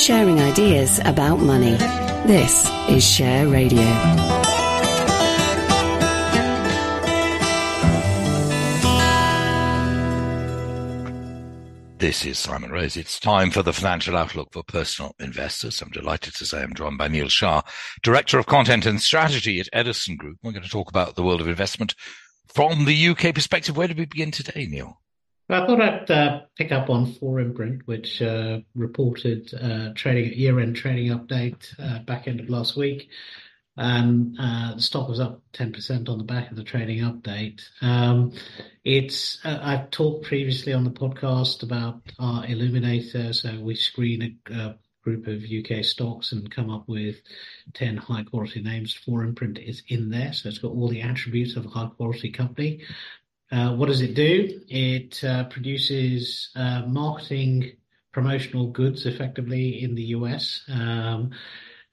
sharing ideas about money. This is Share Radio. This is Simon Rose. It's time for the financial outlook for personal investors. I'm delighted to say I'm joined by Neil Shah, Director of Content and Strategy at Edison Group. We're going to talk about the world of investment from the UK perspective. Where do we begin today, Neil? I thought I'd uh, pick up on 4imprint, which uh, reported uh, trading year-end trading update uh, back end of last week, and uh, the stock was up 10% on the back of the trading update. Um, it's uh, I've talked previously on the podcast about our Illuminator, so we screen a, group of UK stocks and come up with 10 high quality names. 4imprint is in there, so it's got all the attributes of a high quality company. Uh, what does it do? It uh, produces uh, marketing promotional goods effectively in the US. Um,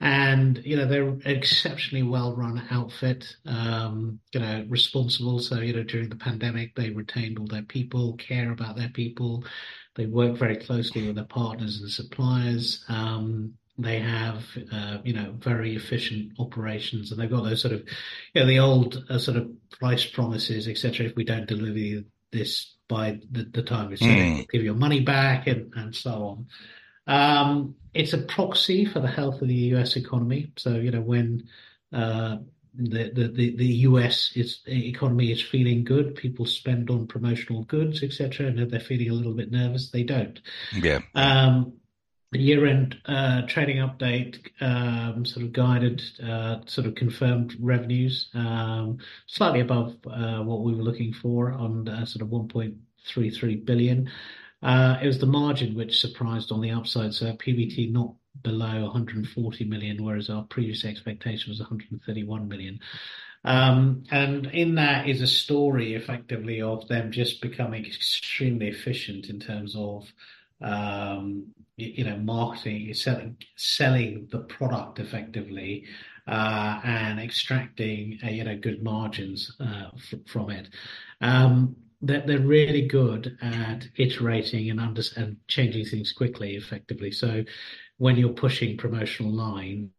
and you know they're an exceptionally well run outfit um, you know responsible so you know during the pandemic they retained all their people care about their people they work very closely with their partners and suppliers um, they have, uh, you know, very efficient operations, and they've got those sort of, you know, the old uh, sort of price promises, etc. If we don't deliver this by the, the time we say, mm. give your money back, and, and so on. Um, it's a proxy for the health of the U.S. economy. So, you know, when uh, the, the, the, US is, economy is feeling good. People spend on promotional goods, etc. And if they're feeling a little bit nervous, they don't. Yeah. Um, the year-end uh, trading update um, sort of guided, uh, sort of confirmed revenues, um, slightly above uh, what we were looking for on sort of 1.33 billion. It was the margin which surprised on the upside, so PBT not below 140 million, whereas our previous expectation was 131 million. Um, and in that is a story effectively of them just becoming extremely efficient in terms of um, you know, marketing, selling, selling the product effectively, uh, and extracting, uh, you know, good margins uh, f- from it. Um, they're, they're really good at iterating and under and changing things quickly, effectively. So when you're pushing promotional line,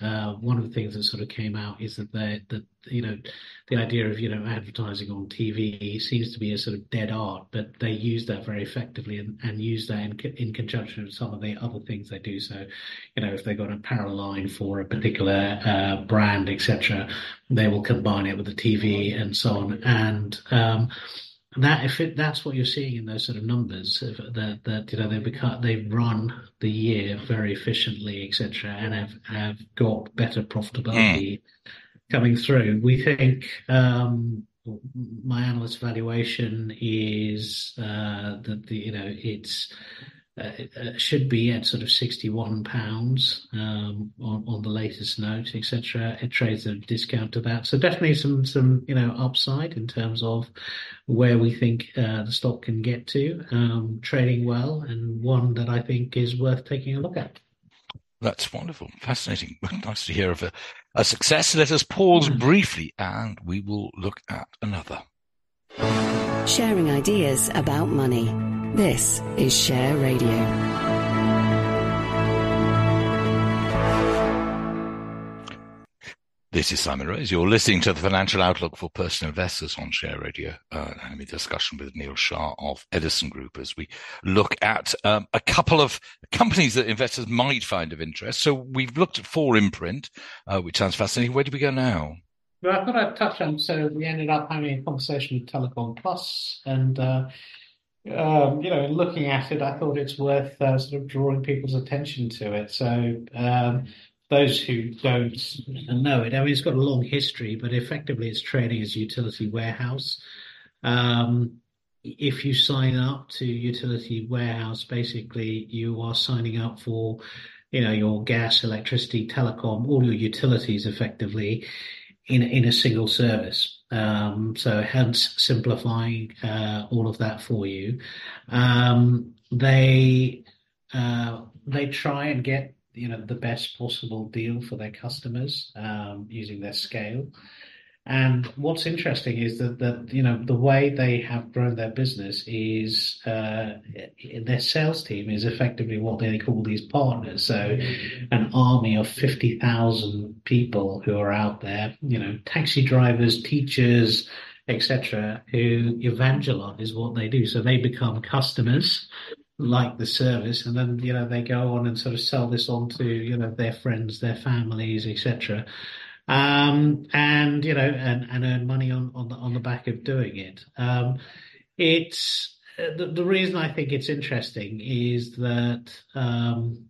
uh, one of the things that sort of came out is that they, that you know the idea of you know advertising on TV seems to be a sort of dead art, but they use that very effectively and, and use that in, in conjunction with some of the other things they do. So, you know, if they've got a apparel line for a particular uh, brand, etc., they will combine it with the TV and so on. And um, that if it, that's what you're seeing in those sort of numbers that that you know they become they've run the year very efficiently etc and have have got better profitability mm. coming through we think um, my analyst valuation is uh, that the you know it's uh, uh, should be at sort of 61 pounds um, on, on the latest note, etc. It trades at a discount to that. So definitely some, some, you know, upside in terms of where we think uh, the stock can get to, um, trading well and one that I think is worth taking a look at. That's wonderful. Fascinating. Nice to hear of a, a success. Let us pause mm. briefly and we will look at another. Sharing ideas about money. This is Share Radio. This is Simon Rose. You're listening to the Financial Outlook for Personal Investors on Share Radio. Uh, and a discussion with Neil Shah of Edison Group as we look at um, a couple of companies that investors might find of interest. So we've looked at 4imprint, uh, which sounds fascinating. Where do we go now? Well, I thought I'd touch on. So we ended up having a conversation with Telecom Plus, and uh, um, you know, in looking at it, I thought it's worth uh, sort of drawing people's attention to it. So, um, those who don't know it, I mean, it's got a long history, but effectively, it's trading as utility warehouse. Um, if you sign up to utility warehouse, basically, you are signing up for, you know, your gas, electricity, telecom, all your utilities, effectively, in in a single service. Um, so hence simplifying uh, all of that for you. Um, they uh, they try and get you know the best possible deal for their customers um, using their scale. And what's interesting is that, that you know the way they have grown their business is uh, their sales team is effectively what they call these partners. So an army of fifty thousand people who are out there, you know, taxi drivers, teachers, etc., who evangelize what they do. So they become customers like the service, and then you know they go on and sort of sell this on to you know their friends, their families, etc um, and you know, and, and earn money on on the on the back of doing it. Um, it's the, the reason I think it's interesting is that um,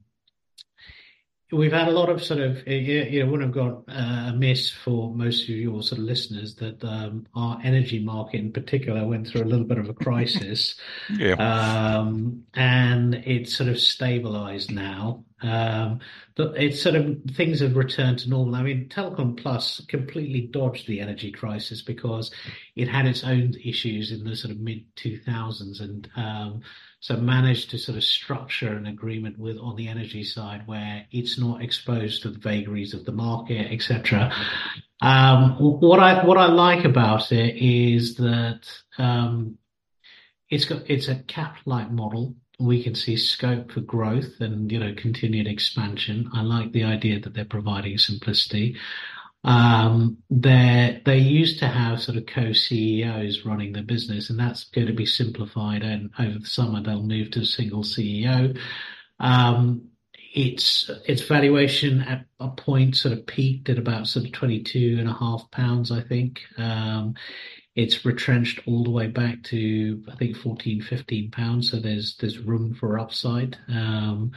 we've had a lot of sort of you know wouldn't have got uh, a miss for most of your sort of listeners that um, our energy market in particular went through a little bit of a crisis yeah. um, and it's sort of stabilized now um, it's sort of things have returned to normal. I mean, Telecom Plus completely dodged the energy crisis because it had its own issues in the sort of mid 2000s, and um, so managed to sort of structure an agreement with on the energy side where it's not exposed to the vagaries of the market, etc. Um, what I what I like about it is that um, it's got it's a cap light model we can see scope for growth and you know continued expansion. I like the idea that they're providing simplicity. Um, they they used to have sort of co-CEOs running the business, and that's going to be simplified. And over the summer, they'll move to a single CEO. Um, its its valuation at a point sort of peaked at about sort of twenty two and a half pounds, I think. Um, it's retrenched all the way back to I think 14, 15 pounds. So there's there's room for upside. Um,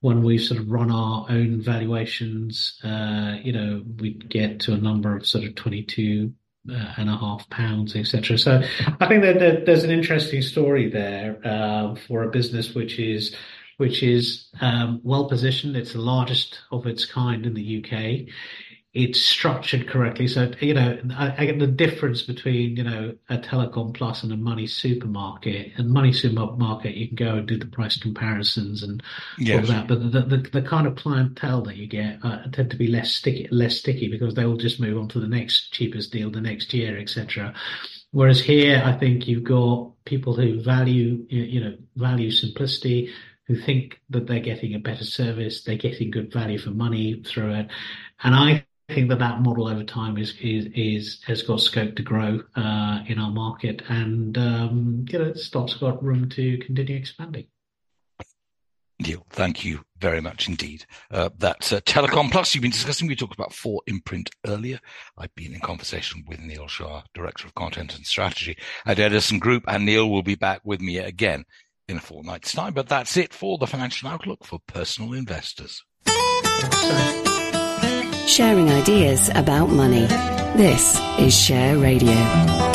when we sort of run our own valuations, uh, you know, we get to a number of sort of 22 uh, and a half pounds, etc. So I think that, that, there's an interesting story there uh, for a business which is which is um, well positioned. It's the largest of its kind in the UK it's structured correctly. So, you know, I, I, get the difference between, you know, a telecom plus and a money supermarket. And money supermarket, you can go and do the price comparisons and yes. all that. But the, the, the, kind of clientele that you get uh, tend to be less sticky, less sticky because they will just move on to the next cheapest deal the next year, etc. Whereas here, I think you've got people who value, you know, value simplicity, who think that they're getting a better service, they're getting good value for money through it. And I think that that model over time is is, is has got scope to grow uh, in our market, and um, you know, stock's got room to continue expanding. Neil, thank you very much indeed. Uh, that's uh, Telecom Plus you've been discussing. We talked about 4imprint earlier. I've been in conversation with Neil Shah, Director of Content and Strategy at Edison Group, and Neil will be back with me again in a fortnight's time. But that's it for the financial outlook for personal investors sharing ideas about money. This is Share Radio.